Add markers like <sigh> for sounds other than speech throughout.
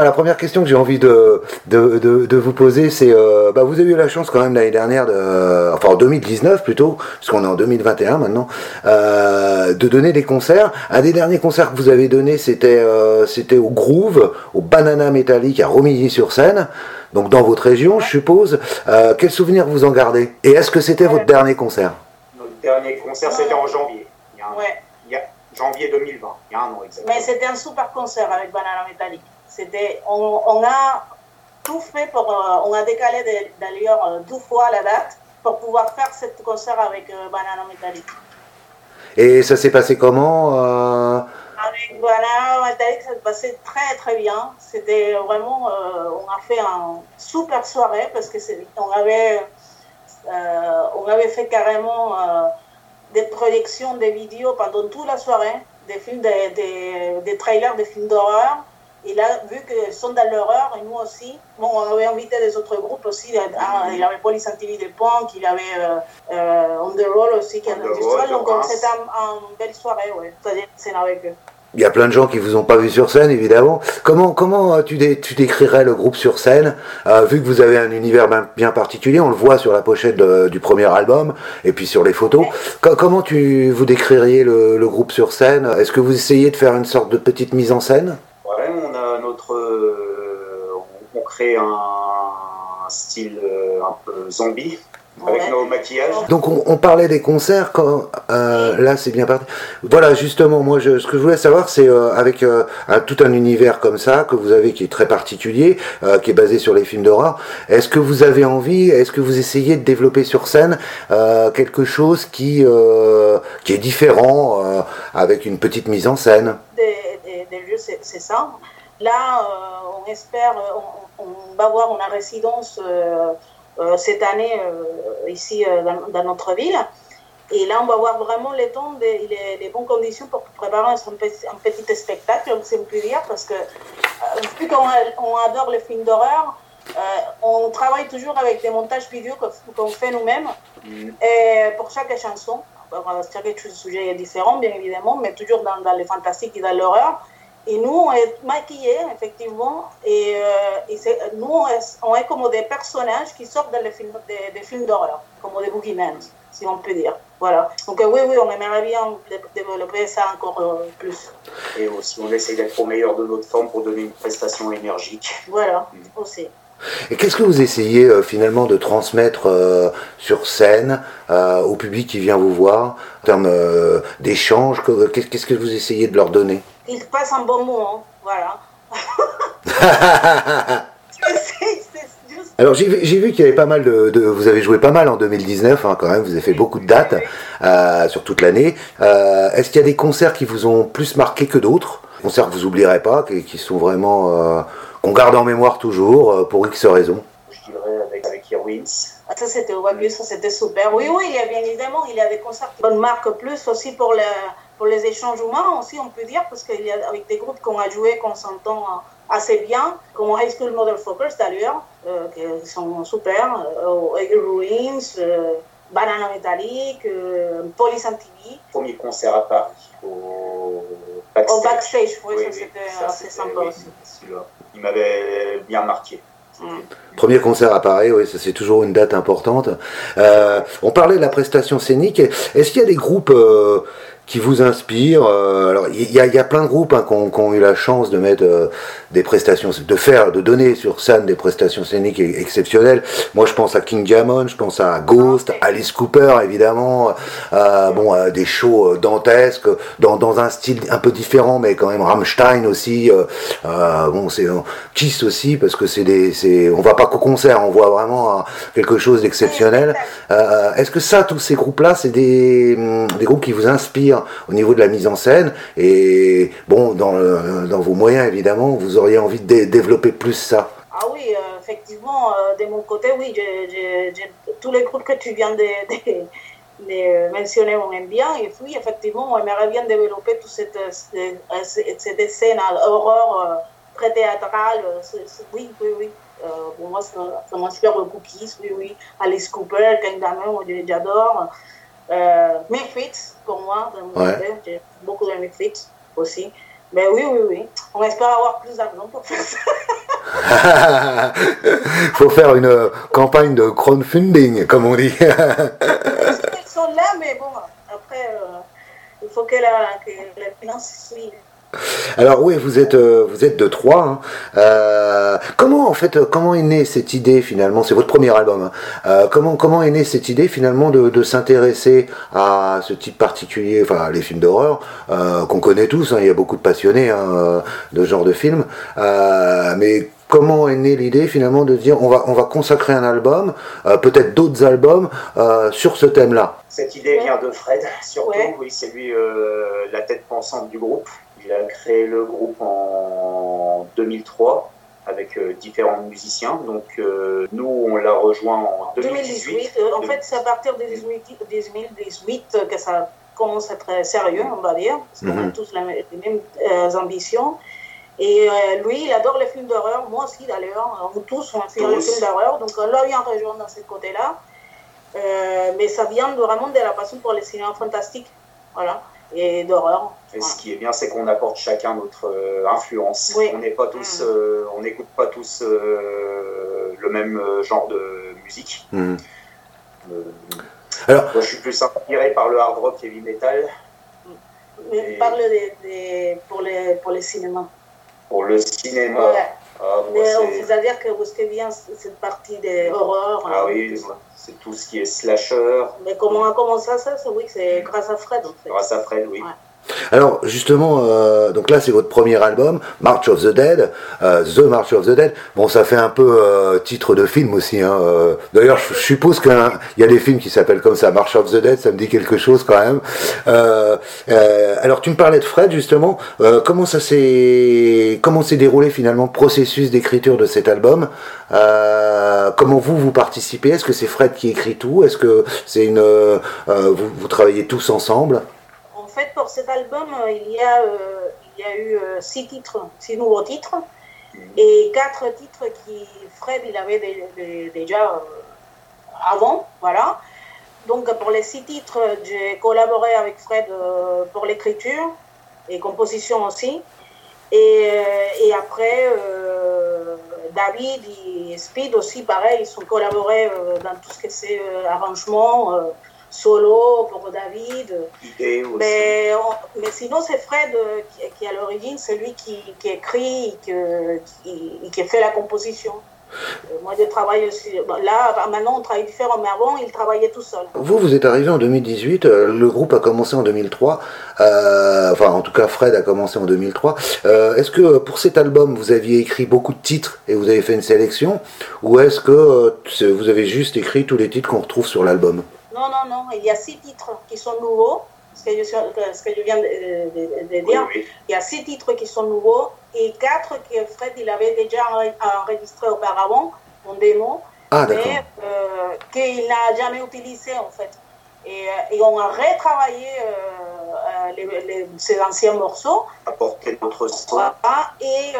La première question que j'ai envie de, de, vous poser, c'est euh, bah, vous avez eu la chance quand même l'année dernière, de, enfin en 2019 plutôt, puisqu'on est en 2021 maintenant, euh, de donner des concerts. Un des derniers concerts que vous avez donné, c'était euh, c'était au Groove, au Banana Métallique à Romilly-sur-Seine, donc dans votre région, je suppose. quel souvenir vous en gardez? Et est-ce que c'était votre dernier concert? Notre dernier concert, c'était en janvier. Il y a, janvier 2020, il y a un an exactement. Mais c'était un super concert avec Banana Métallique. C'était, on, a tout fait pour, euh, on a décalé d'ailleurs euh, deux fois la date pour pouvoir faire ce concert avec euh, Banana Metallic. Et ça s'est passé comment Avec Banana Metallic, ça s'est passé très très bien. C'était vraiment, on a fait une super soirée parce que on avait, on avait fait carrément des projections, des vidéos pendant toute la soirée, des films, des, des trailers, des films d'horreur. Et là, vu qu'ils sont dans l'horreur, et nous aussi, bon, on avait invité des autres groupes aussi. Il y avait Police Antivi de Punk, il y avait euh, euh, On the Roll aussi, qui est un festival. Donc c'était une belle soirée, ouais. C'est avec eux. Il y a plein de gens qui vous ont pas vu sur scène, évidemment. Comment comment euh, tu, tu décrirais le groupe sur scène? Euh, Vu que vous avez un univers bien, particulier, on le voit sur la pochette du premier album et puis sur les photos. comment tu vous décririez le, le groupe sur scène? Est-ce que vous essayez de faire une sorte de petite mise en scène on crée un, style euh, un peu zombie avec nos maquillages. Donc on, parlait des concerts quand euh, là c'est bien parti. Voilà justement moi je, ce que je voulais savoir c'est euh, avec tout un univers comme ça que vous avez qui est très particulier, qui est basé sur les films d'horreur. Est-ce que vous avez envie, est-ce que vous essayez de développer sur scène quelque chose qui qui est différent avec une petite mise en scène? Des, des lieux c'est ça. Là, euh, on espère, on, va voir une résidence euh, euh, cette année ici dans, notre ville. Et là, on va voir vraiment les temps, les, les, bonnes conditions pour préparer un petit, un petit spectacle, si on peut dire, parce que vu qu'on on adore les films d'horreur, on travaille toujours avec des montages vidéo qu'on fait nous-mêmes mm. et pour chaque chanson. Chaque sujet est différent, bien évidemment, mais toujours dans, dans les fantastiques et dans l'horreur. Et nous, on est maquillés, effectivement, et, euh, nous, on est, comme des personnages qui sortent dans les films, des, films d'horreur, comme des boogeymen, si on peut dire. Voilà. Donc euh, oui, oui, on aimerait bien développer ça encore euh, plus. Et aussi, on essaie d'être au meilleur de notre forme pour donner une prestation énergique. Voilà, aussi. Et qu'est-ce que vous essayez finalement de transmettre sur scène au public qui vient vous voir en termes d'échange? Qu'est-ce que vous essayez de leur donner? Il passe un bon moment. Voilà. <laughs> Alors j'ai vu, qu'il y avait pas mal de, Vous avez joué pas mal en 2019 hein, quand même, vous avez fait beaucoup de dates euh, sur toute l'année. Euh, est-ce qu'il y a des concerts qui vous ont plus marqué que d'autres? Concerts que vous oublierez pas, qui, qui sont vraiment... Euh, qu'on garde en mémoire toujours, pour X raisons? Je dirais avec, avec ah, ça c'était ça c'était super. Oui, oui, il y a bien évidemment, il y a des concerts qui marquent plus aussi pour le pour les échanges humains aussi, on peut dire, parce qu'il y a avec des groupes qu'on a joué, qu'on s'entend assez bien, comme High School Model Focus d'ailleurs, euh, qui sont super, euh, Ruins, euh, Banana Metallic, euh, Police TV. Premier concert à Paris, au backstage. Au backstage, oui, ça c'était assez sympa aussi. Il m'avait bien marqué. Mm. Premier concert à Paris, oui, ça c'est toujours une date importante. on parlait de la prestation scénique. Est-ce qu'il y a des groupes qui vous inspire. Euh, alors il y, y, a plein de groupes hein, qui, ont, eu la chance de mettre euh, des prestations, de faire, de donner sur scène des prestations scéniques exceptionnelles. Moi je pense à King Diamond, je pense à Ghost, Alice Cooper évidemment, euh, bon des shows dantesques dans, dans, un style un peu différent, mais quand même Rammstein aussi. bon c'est Kiss aussi parce que c'est des, on va pas qu'au concert, on voit vraiment quelque chose d'exceptionnel. Est-ce que ça, tous ces groupes-là, c'est des, hum, des groupes qui vous inspirent au niveau de la mise en scène? Et bon, dans, dans vos moyens, évidemment, vous auriez envie de développer plus ça? Ah oui, euh, effectivement, euh, de mon côté, oui, tous les groupes que tu viens de, de, mentionner, on aime bien. Et puis, effectivement, on aimerait bien développer toute cette, cette, scène à horreur très théâtrale. oui, oui, oui. Pour moi, ça, m'inspire beaucoup Kiss, oui, oui. Alice Cooper, Ken Damon, j'adore. Euh, Misfits, pour moi, j'ai beaucoup de Misfits aussi. Mais oui, oui, oui. On espère avoir plus d'argent pour faire ça. <laughs> faut faire une campagne de crowdfunding, comme on dit. Ils sont là, mais bon, après, euh, il faut que la, que la finance suive. Alors oui, vous êtes euh, vous êtes de trois. Hein. Euh, comment en fait comment est née cette idée finalement? C'est votre premier album. Hein. Euh, comment comment est née cette idée finalement de, de s'intéresser à ce type particulier, enfin les films d'horreur euh, qu'on connaît tous. Hein. Il y a beaucoup de passionnés hein, de ce genre de films. Euh, mais comment est née l'idée finalement de dire on va on va consacrer un album, euh, peut-être d'autres albums sur ce thème-là? Cette idée vient de Fred surtout. Ouais. Oui, c'est lui la tête pensante du groupe. Il a créé le groupe en 2003 avec euh, différents musiciens. Donc euh, nous, on l'a rejoint en 2018. 2018 euh, en fait, c'est à partir de 2018 que ça commence à être sérieux, on va dire, parce qu'on a mhm. tous les, mêmes ambitions. Et lui, il adore les films d'horreur, moi aussi d'ailleurs, nous tous, on fait les films d'horreur, donc on l'a bien rejoint dans ce côté-là. mais ça vient vraiment de la passion pour les cinémas fantastiques. Voilà et d'horreur. Et ce qui est bien, c'est qu'on apporte chacun notre euh, influence. On n'est pas tous, mm. euh, on n'écoute pas tous euh, le même genre de musique. Mm. Alors, moi, je suis plus inspiré par le hard rock heavy metal. Mais parle des, pour les pour les cinémas. Pour le cinéma. Ah, c'est-à-dire que vous savez bien cette partie des horreurs. Ah oui, c'est tout ce qui est slasher. Mais comment a commencé ça Oui, c'est grâce à Fred en fait. Grâce à Fred, oui. Alors justement, euh, donc là c'est votre premier album, March of the Dead, euh, The March of the Dead. Bon, ça fait un peu euh, titre de film aussi. Hein, D'ailleurs, je suppose qu'il y a des films qui s'appellent comme ça, March of the Dead, ça me dit quelque chose quand même. alors tu me parlais de Fred justement. comment ça s'est comment s'est déroulé finalement le processus d'écriture de cet album? Comment vous vous participez? Est-ce que c'est Fred qui écrit tout? Est-ce que c'est une vous, vous travaillez tous ensemble? Pour cet album, euh, il y a, euh, il y a eu euh, six titres, six nouveaux titres, et quatre titres qui Fred il avait déjà avant, voilà. Donc pour les six titres, j'ai collaboré avec Fred pour l'écriture et composition aussi. Et, et après, David et Speed aussi, pareil, ils sont collaborés dans tout ce que c'est arrangement solo pour David. Mais, mais sinon, c'est Fred euh, qui, qui à l'origine, c'est lui qui, qui écrit et qui, qui, fait la composition. Euh, moi, je travaille aussi. Là, maintenant, on travaille différent, mais avant, il travaillait tout seul. Vous, vous êtes arrivé en 2018. Euh, le groupe a commencé en 2003. enfin, en tout cas, Fred a commencé en 2003. est-ce que pour cet album, vous aviez écrit beaucoup de titres et vous avez fait une sélection Ou est-ce que vous avez juste écrit tous les titres qu'on retrouve sur l'album? Non, non, non. Il y a six titres qui sont nouveaux. Ce que je, ce que je viens de, dire. Il y a six titres qui sont nouveaux et quatre que Fred il avait déjà enregistrés auparavant en démo, ah, mais euh, qu'il n'a jamais utilisé en fait. Et, euh, et on a retravaillé euh, les, ces anciens morceaux. Apporter notre son. Et,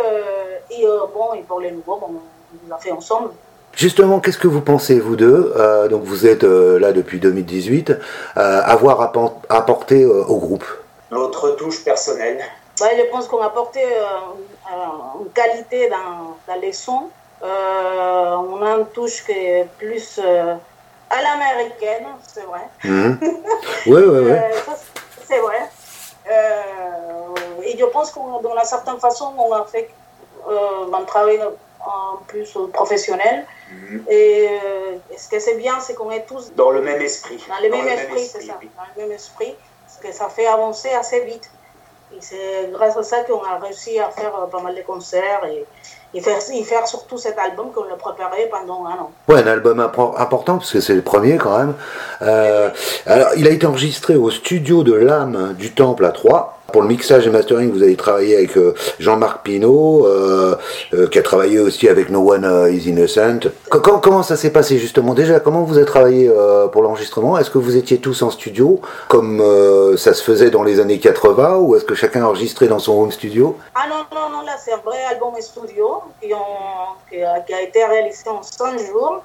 et bon, et pour les nouveaux, bon, on l'a fait ensemble. Justement, qu'est-ce que vous pensez, vous deux euh, Donc vous êtes euh, là depuis 2018, euh, avoir apporté au groupe? Notre touche personnelle. je pense qu'on a apporté une qualité dans, dans les sons. on a une touche qui est plus à l'américaine, c'est vrai. Oui, oui, oui. c'est vrai. et je pense qu'on, dans une certaine façon, on a fait un travail en plus professionnel. Mhm. Et euh, ce que c'est bien, c'est qu'on est tous dans le même esprit. Dans le même, esprit, c'est ça. Dans le même esprit, parce que ça fait avancer assez vite. Et c'est grâce à ça qu'on a réussi à faire euh, pas mal de concerts et, et faire, et faire surtout cet album qu'on a préparé pendant un an. Ouais, un album important parce que c'est le premier quand même. Euh, alors, il a été enregistré au studio de l'âme du Temple à Troyes. Pour le mixage et mastering, vous avez travaillé avec euh, Jean-Marc Pinault, euh, euh, qui a travaillé aussi avec No One Is Innocent. comment ça s'est passé justement? Déjà, comment vous avez travaillé pour l'enregistrement? Est-ce que vous étiez tous en studio, comme ça se faisait dans les années 80, ou est-ce que chacun enregistrait dans son home studio? Ah non, non, non, là c'est un vrai album studio qui, ont, qui, a, été réalisé en 100 jours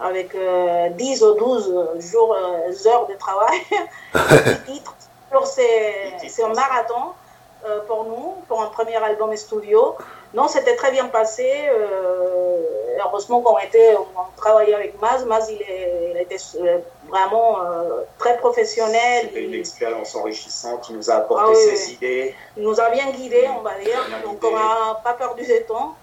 avec 10 ou 12 jours, heures de travail, <laughs> titres c'est un marathon. pour nous, pour un premier album studio. Non, c'était très bien passé. heureusement qu'on était, on travaillait avec Maz. Maz, il, est, il était vraiment très professionnel. C'était une expérience enrichissante. Il nous a apporté ah ses idées. Il nous a bien guidés, on va dire. Donc, on n'a pas perdu de temps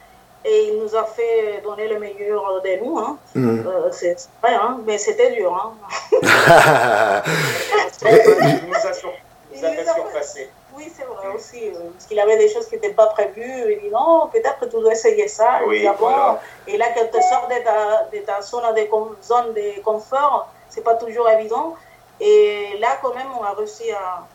et il nous a fait donner le meilleur de nous. Hein. Mm. Euh, c'est vrai, hein, mais c'était dur. Hein. <laughs> il nous a, sur, surpassé. Oui, c'est vrai aussi, euh, parce qu'il avait des choses qui n'étaient pas prévues. Il dit non, peut-être que tu dois essayer ça. Oui, Et là, quand tu sors de ta, de ta zone, de, zone de confort, c'est pas toujours évident. Et là, quand même, on a réussi à,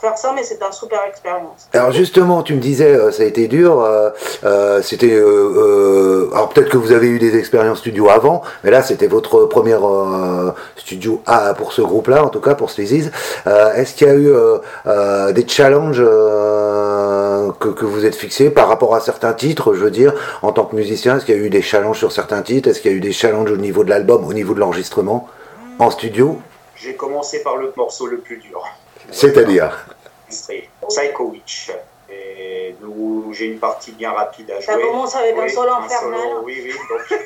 faire ça, mais c'est une super expérience. Alors justement, tu me disais, euh, ça a été dur. Euh, euh, c'était, alors peut-être que vous avez eu des expériences studio avant, mais là, c'était votre première studio A pour ce groupe-là, en tout cas pour Sleazy's. Est-ce qu'il y a eu des challenges que, vous êtes fixés par rapport à certains titres Je veux dire, en tant que musicien, est-ce qu'il y a eu des challenges sur certains titres Est-ce qu'il y a eu des challenges au niveau de l'album, au niveau de l'enregistrement en studio? J'ai commencé par le morceau le plus dur. C'est-à-dire Psycho Witch. Et d'où j'ai une partie bien rapide à jouer. Ça commence avec un solo infernal. oui, oui. Donc,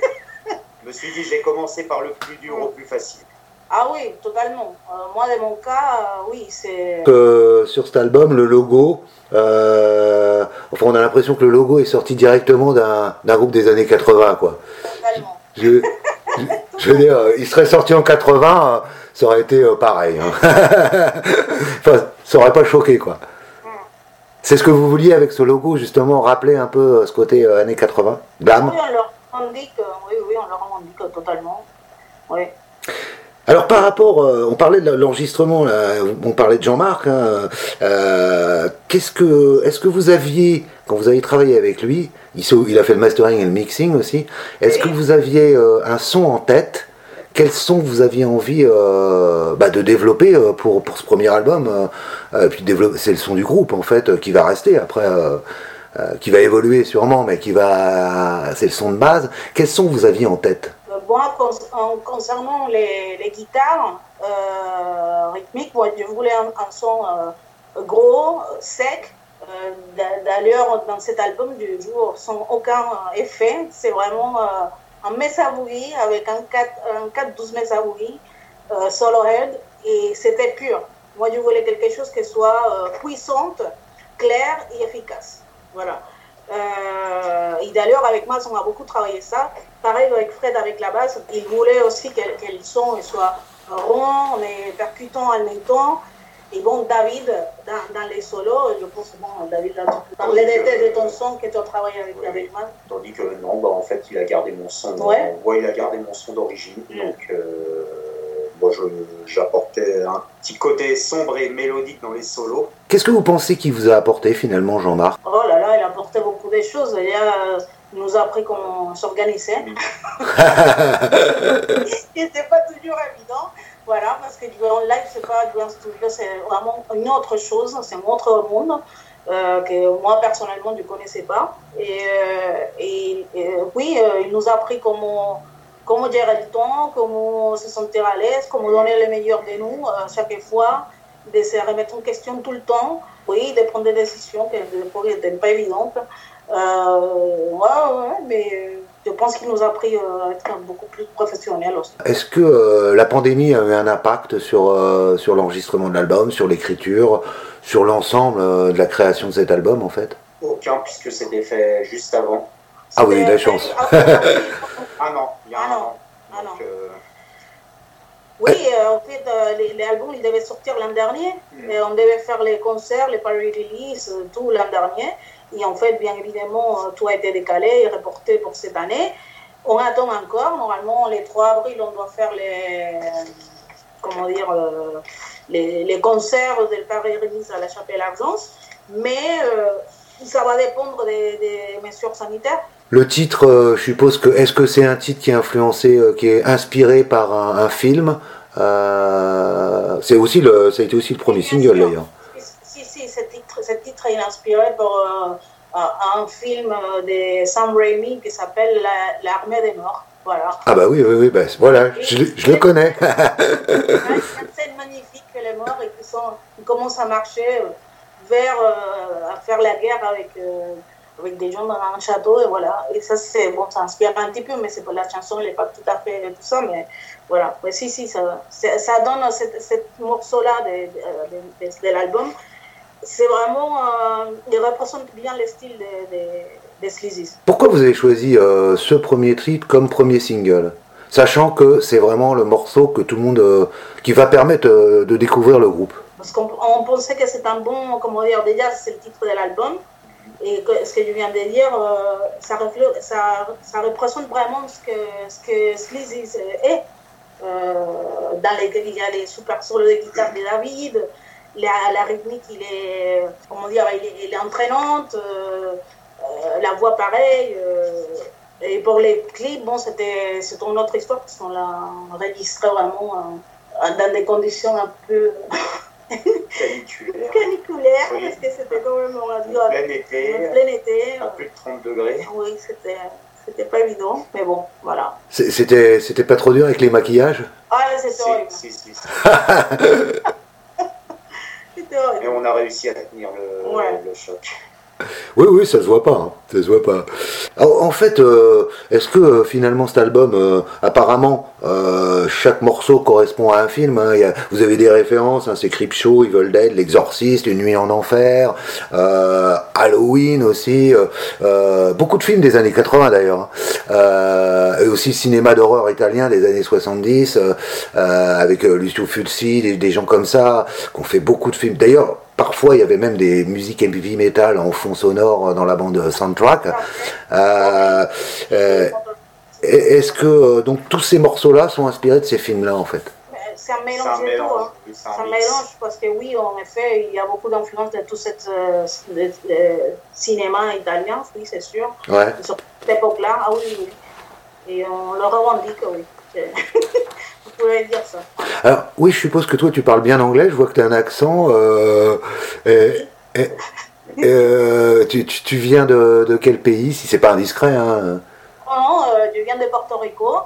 je me suis dit, j'ai commencé par le plus dur au plus facile. Ah oui, totalement. Euh, moi, dans mon cas, euh, oui, c'est. sur cet album, le logo, euh, enfin, on a l'impression que le logo est sorti directement d'un groupe des années 80, quoi. Totalement. Je, je, veux dire, il serait sorti en 80 ça aurait été euh, pareil. Hein. <laughs> enfin, ça aurait pas choqué, quoi. C'est ce que vous vouliez avec ce logo, justement, rappeler un peu euh, ce côté euh, années 80 Blam Oui, on leur revendique, oui, oui, on leur revendique totalement. Oui. Alors par rapport, on parlait de l'enregistrement, on parlait de Jean-Marc. Hein, qu'est-ce que, est-ce que vous aviez, quand vous avez travaillé avec lui, il, a fait le mastering et le mixing aussi. Est-ce que vous aviez un son en tête? Quels sons vous aviez envie euh, bah, de développer euh, pour, pour ce premier album euh, puis c'est le son du groupe en fait qui va rester après qui va évoluer sûrement mais qui va c'est le son de base. Quels sons vous aviez en tête? Moi concernant les, les guitares rythmiques moi je voulais un, son gros sec D'ailleurs, dans cet album, je joue sans aucun effet. C'est vraiment un Messabouri avec un 4-12 Messabouri, euh, solo head, et c'était pur. Moi, je voulais quelque chose qui soit euh, puissante, claire et efficace. Voilà. Euh, et d'ailleurs, avec moi, on a beaucoup travaillé ça. Pareil avec Fred, avec la basse, il voulait aussi que, le son soit rond, mais percutant en même temps. Et bon, David, dans, dans les solos, je pense, bon, David, dans les détails de ton son que tu as travaillé avec, avec Tandis que non, bah, en fait, il a gardé mon son. Ouais. il a gardé mon son d'origine. Mm. Donc, euh, moi, j'apportais un petit côté sombre et mélodique dans les solos. Qu'est-ce que vous pensez qu'il vous a apporté finalement, Jean-Marc? Oh là là, il a apporté beaucoup de choses. Il, a, nous a appris comment s'organiser. Mm. <laughs> C'était pas toujours évident. Voilà, parce que jouer en live, c'est pas en studio, c'est vraiment une autre chose, c'est un autre monde euh, que moi personnellement je ne connaissais pas. Et, euh, oui, euh, il nous a appris comment, comment gérer le temps, comment se sentir à l'aise, comment donner le meilleur de nous chaque fois, de se remettre en question tout le temps, oui, de prendre des décisions qui n'étaient pas évidentes. Ouais, mais je pense qu'il nous a appris euh, à être beaucoup plus professionnels aussi. Est-ce que euh, la pandémie a eu un impact sur, euh, sur l'enregistrement de l'album, sur l'écriture, sur l'ensemble de la création de cet album en fait? Aucun, puisque c'était fait juste avant. Ah oui, la chance. ah <laughs> non, il y a un an. Ah non. Oui, en fait, l'album il devait sortir l'an dernier. Mm. Et on devait faire les concerts, les paris release, tout l'an dernier. Et en fait, bien évidemment, euh, tout a été décalé et reporté pour cette année. On attend encore. Normalement, les 3 avril, on doit faire les, comment dire, euh, les, les, concerts de Paris Remise à la Chapelle Argence. Mais euh, ça va dépendre des, mesures sanitaires. Le titre, je suppose que est-ce que c'est un titre qui est influencé, qui est inspiré par un, film? C'est aussi le, ça a été aussi le premier single d'ailleurs est inspiré par euh, un film de Sam Raimi qui s'appelle L'armée des morts. Voilà. Ah bah oui, oui, oui, bah, voilà, je, je le connais. une <laughs> scène magnifique, les morts, et qui, sont, commencent à marcher. vers à faire la guerre avec avec des gens dans un château et voilà. Et ça, c'est bon, ça inspire un petit peu, mais c'est pas la chanson, elle n'est pas tout à fait tout ça, mais voilà. Mais si, si, ça, ça donne cette, morceau-là de, de, de, l'album. C'est vraiment, euh, il représente bien le style des de, Pourquoi vous avez choisi euh, ce premier titre comme premier single? Sachant que c'est vraiment le morceau que tout le monde, euh, qui va permettre de découvrir le groupe. Parce qu'on pensait que c'est un bon, comment dire, déjà c'est le titre de l'album, et ce que je viens de dire, ça, ça, ça, représente vraiment ce que, ce que Sleazy est. Dans lesquels il y a les super solos de guitare de David, la, la rythmique, il est, comment dire, il est, entraînante, euh, la voix pareille. et pour les clips, bon, c'était une autre histoire parce qu'on l'a enregistré vraiment dans des conditions un peu caniculaire. caniculaire, parce que c'était quand même en plein été. En plein été. À plus de 30 degrés. Oui, c'était. C'était pas évident, mais bon, voilà. C'était, c'était pas trop dur avec les maquillages? Ah, c'était horrible. Si, si, si. <laughs> c'était horrible. Mais on a réussi à tenir le, le choc. Oui, oui, ça se voit pas. Hein. Ça se voit pas. en fait, euh, est-ce que euh, finalement cet album, euh, apparemment, chaque morceau correspond à un film hein. Vous avez des références, hein, c'est Creepshow, Evil Dead, L'Exorciste, Une nuit en enfer, Halloween aussi, beaucoup de films des années 80 d'ailleurs, et aussi cinéma d'horreur italien des années 70, avec Lucio Fulci, des, des gens comme ça, qui ont fait beaucoup de films. D'ailleurs, Parfois, il y avait même des musiques heavy metal en fond sonore dans la bande soundtrack. Euh, euh, est-ce que euh, donc tous ces morceaux-là sont inspirés de ces films-là en fait? C'est un mélange de tout. Hein. C'est un, mélange parce que oui, en effet, il y a beaucoup d'influence de tout ce cinéma italien, oui, c'est sûr. Ouais. Sur cette époque-là, ah oui, oui. Et on le revendique, oui. <laughs> dire ça. Alors, oui, je suppose que toi, tu parles bien anglais. Je vois que tu as un accent. Euh, euh, tu, viens de, quel pays, si c'est pas indiscret hein? Non, euh, je viens de Porto Rico.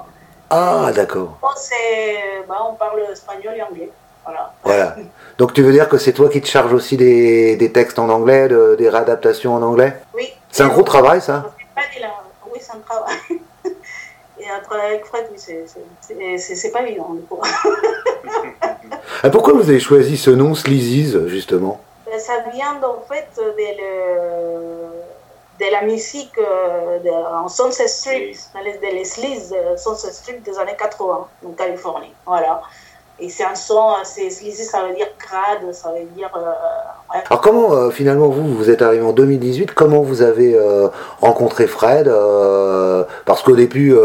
Ah, d'accord. Bah, on parle espagnol et anglais. Voilà. voilà. <laughs> Donc tu veux dire que c'est toi qui te charges aussi des, textes en anglais, des réadaptations en anglais? Oui. C'est un gros travail, ça? Oui, c'est un travail. <laughs> Avec Fred, oui, c'est pas évident. <laughs> ah, pourquoi vous avez choisi ce nom, Sleazy's, justement? Ben, Ça vient en fait de, le, de la musique euh, de, en Sunset Street, dans les, de les Sleaze, euh, Sunset Street des années 80, en Californie. Voilà. Et c'est un son assez sleazy, ça veut dire crade, ça veut dire. Euh, Alors, comment euh, finalement vous, vous êtes arrivé en 2018, comment vous avez euh, rencontré Fred Parce qu'au début,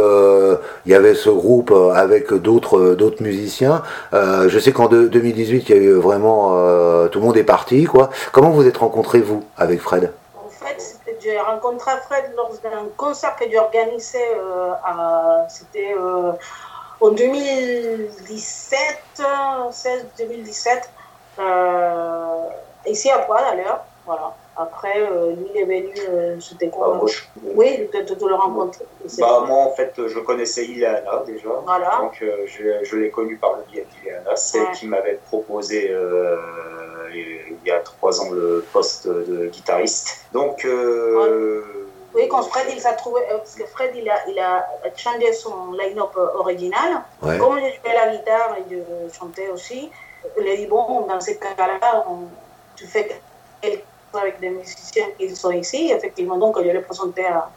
il y avait ce groupe avec d'autres d'autres musiciens. je sais qu'en 2018, il y a eu vraiment. tout le monde est parti, quoi. Comment vous êtes rencontré, vous, avec Fred? En fait, j'ai rencontré Fred lors d'un concert que j'ai organisé. C'était en 2017, 16-2017, euh, ici à Poix d'ailleurs, voilà. Après, euh, lui, il est venu, euh, c'était quoi bah, Oui, de, de, le rencontrer. Bah, moi, en fait, je connaissais Ileana déjà. Voilà. Donc, je, je l'ai connu par le biais d'Ileana. C'est elle qui m'avait proposé il y a trois ans le poste de guitariste. Donc, oui, quand Fred il s'est trouvé, euh, parce que Fred il a, il a changé son line-up euh, original. Comme je jouais la guitare et je chantais aussi, il a dit bon, dans ce cas-là, tu fais quelque chose avec des musiciens qui sont ici. Effectivement, donc je l'ai présenté à,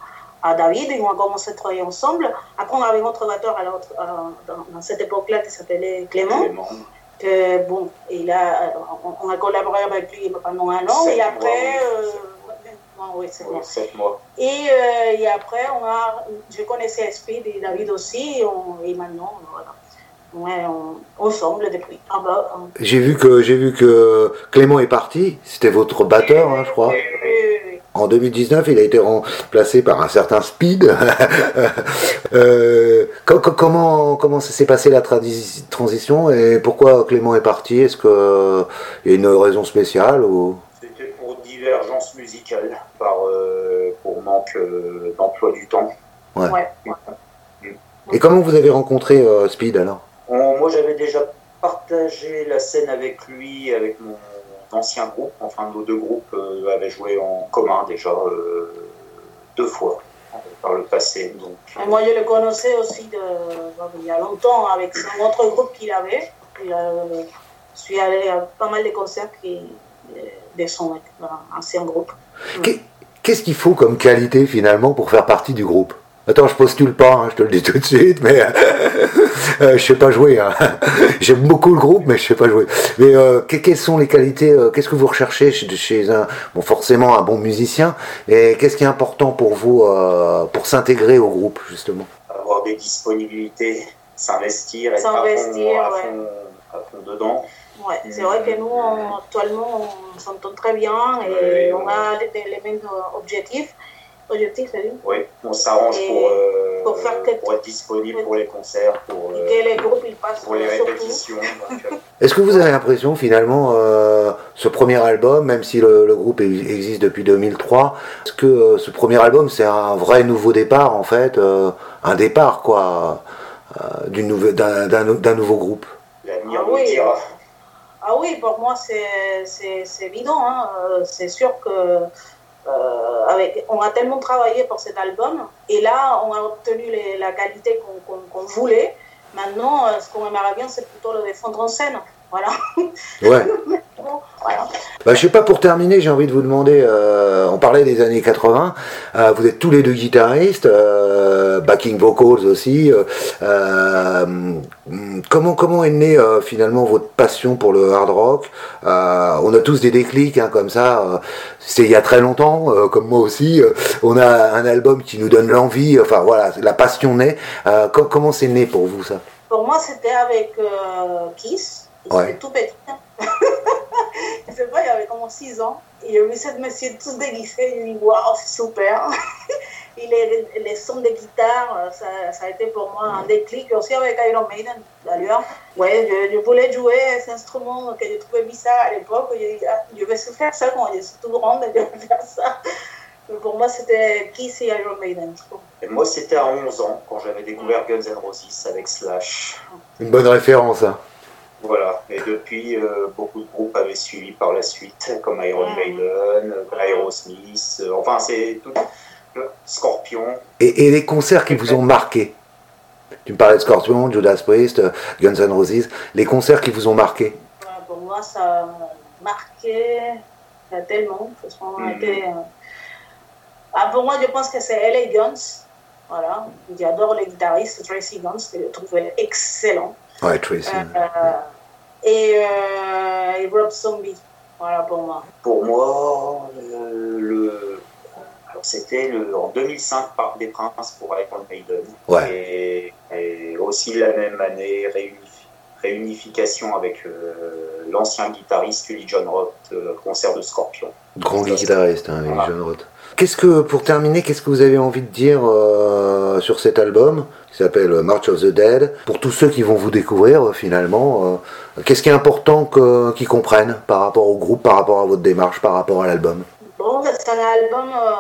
à David et on a commencé à travailler ensemble. Après, on avait un autre batteur à dans, dans, cette époque-là qui s'appelait Clément. Clément. Que, bon, et là, on, a collaboré avec lui pendant un an et après. Euh, oui, c'est bon. mois. Et, euh, et, après, on a, je connaissais Speed et David aussi, et, on, et maintenant, voilà. Ouais, on, ensemble depuis. Ah bah, j'ai vu que j'ai vu que Clément est parti. C'était votre batteur, hein, je crois. Oui, oui, en 2019, il a été remplacé par un certain Speed. <laughs> euh, comment comment s'est passé la transition? Et pourquoi Clément est parti? Est-ce qu'il y a une raison spéciale ou? Divergence musicale par, euh, pour manque euh, d'emploi du temps. Ouais. Et comment vous avez rencontré euh, Speed alors? Moi j'avais déjà partagé la scène avec lui, avec mon, d'anciens groupes. Enfin, nos deux groupes avaient joué en commun déjà deux fois par le passé. Donc. moi, je le connaissais aussi de, il y a longtemps avec un autre groupe qu'il avait. je suis allé à pas mal de concerts qui, de son ancien groupe. Qu'est-ce qu'il faut comme qualité finalement pour faire partie du groupe? Attends, je postule pas, hein, je te le dis tout de suite, mais <laughs> euh, je sais pas jouer. Hein. <laughs> J'aime beaucoup le groupe, mais je sais pas jouer. Mais euh, quelles sont les qualités euh, Qu'est-ce que vous recherchez chez, chez, un, bon, forcément un bon musicien, et qu'est-ce qui est important pour vous pour s'intégrer au groupe justement? Avoir des disponibilités, s'investir, être à fond, à fond dedans. Ouais, c'est vrai que nous, actuellement, on s'entend très bien et on a les, mêmes objectifs. Objectifs, Oui, on s'arrange pour, euh, pour, être disponible pour les concerts, pour, euh, les, groupes, ils passent pour les répétitions. Euh. <laughs> Est-ce que vous avez l'impression, finalement, ce premier album, même si le, groupe existe depuis 2003, est-ce que ce premier album, c'est un vrai nouveau départ, en fait, un départ, quoi, d'un nouveau groupe? L'avenir ah, oui. dira. Ah oui, pour moi, c'est évident. Hein. Euh, c'est sûr que euh, avec, on a tellement travaillé pour cet album et là, on a obtenu la qualité qu'on voulait. Maintenant, euh, ce qu'on aimerait bien, c'est plutôt le défendre en scène. Voilà. Ouais. <laughs> Bah, je sais pas, pour terminer, j'ai envie de vous demander, euh, on parlait des années 80, euh, vous êtes tous les deux guitaristes, euh, backing vocals aussi. comment, comment est née finalement votre passion pour le hard rock? On a tous des déclics hein, comme ça, c'est il y a très longtemps, comme moi aussi. on a un album qui nous donne l'envie, enfin voilà, la passion naît. comment c'est né pour vous ça? Pour moi, c'était avec Kiss. C'était tout petit. <laughs> je sais pas, il y avait comme 6 ans. Et j'ai vu cette monsieur tout déguisé. Je dit, waouh, c'est super. <laughs> et les, les, sons de guitare, ça, ça, a été pour moi un déclic. Aussi avec Iron Maiden, d'ailleurs. Ouais, je, je, voulais jouer cet instrument que je trouvais bizarre à l'époque. Je, ah, je vais se faire ça quand je suis tout grande, je vais faire ça. Mais pour moi, c'était Kiss et Iron Maiden. Et moi, c'était à 11 ans, quand j'avais découvert Guns N' Roses avec Slash. Une bonne référence, hein. Voilà, et depuis, euh, beaucoup de groupes avaient suivi par la suite, comme Iron Maiden, Aerosmith, euh, enfin c'est tout, Scorpion. Et, les concerts qui vous ont marqué? Tu me parlais de Scorpion, Judas Priest, Guns N' Roses, les concerts qui vous ont marqué? Pour moi, ça a marqué tellement, franchement, mm été, euh, ah, pour moi, je pense que c'est LA Guns, voilà, j'adore les guitaristes, Tracy Guns, je trouvais excellent. Ouais, Tracy. Euh, et, euh, et, Rob Zombie. Voilà pour moi. Pour moi, euh, le, c'était en 2005 Parc des Princes pour Iron Maiden. Ouais. Et, aussi la même année, réunification avec l'ancien guitariste Lee John Roth, concert de Scorpion. Grand guitariste, hein, John Roth. Qu'est-ce que, pour terminer, qu'est-ce que vous avez envie de dire sur cet album qui s'appelle March of the Dead. Pour tous ceux qui vont vous découvrir euh, finalement, euh, qu'est-ce qui est important qu'ils comprennent par rapport au groupe, par rapport à votre démarche, par rapport à l'album? Bon, c'est un album euh,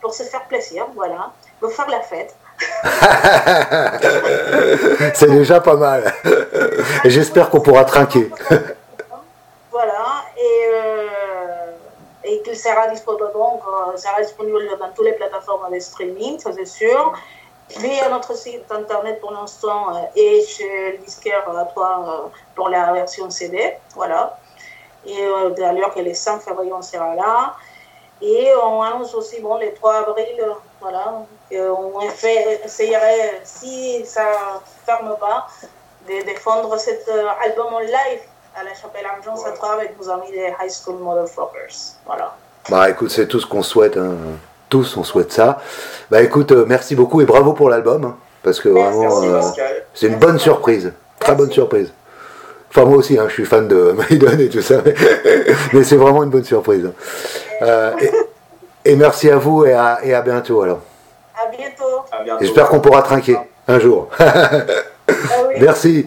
pour se faire plaisir, voilà, pour faire la fête. <laughs> c'est déjà pas mal. J'espère qu'on pourra trinquer. <laughs> voilà, et, et qu'il sera disponible, donc, sera disponible dans toutes les plateformes de streaming, ça c'est sûr via notre site internet pour l'instant euh, et chez le disquaire à toi euh, pour la version CD. Voilà. Et euh, d'ailleurs que les 5 février, on sera là. Et on annonce aussi, bon, le 3 avril, voilà, on fait, essayerait, si ça ne ferme pas, de défendre cet album en live à la Chapelle Argent Centrale avec vos amis des High School Motherfuckers. Voilà. Bah écoute, c'est tout ce qu'on souhaite. Hein tous, on souhaite ça. Bah écoute, euh, merci beaucoup et bravo pour l'album, hein, parce que vraiment, euh, c'est une bonne surprise, très bonne surprise. Enfin moi aussi, hein, je suis fan de <laughs> Maiden et tout ça, <laughs> mais, c'est vraiment une bonne surprise. Euh, et, merci à vous et à, et à bientôt alors. À bientôt. J'espère qu'on pourra trinquer un jour. <laughs> Ah merci.